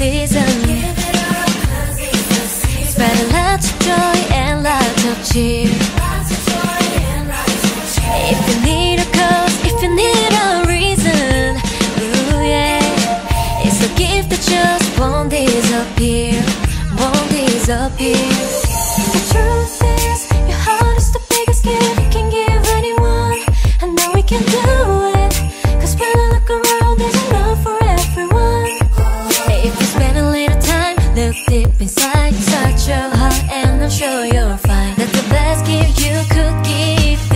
season. Spread a lot of joy and lots of cheer. If you need a cause, if you need a reason, ooh yeah, it's a gift that just won't disappear, won't disappear. Touch your heart, and I'm sure you're fine That's the best gift you could give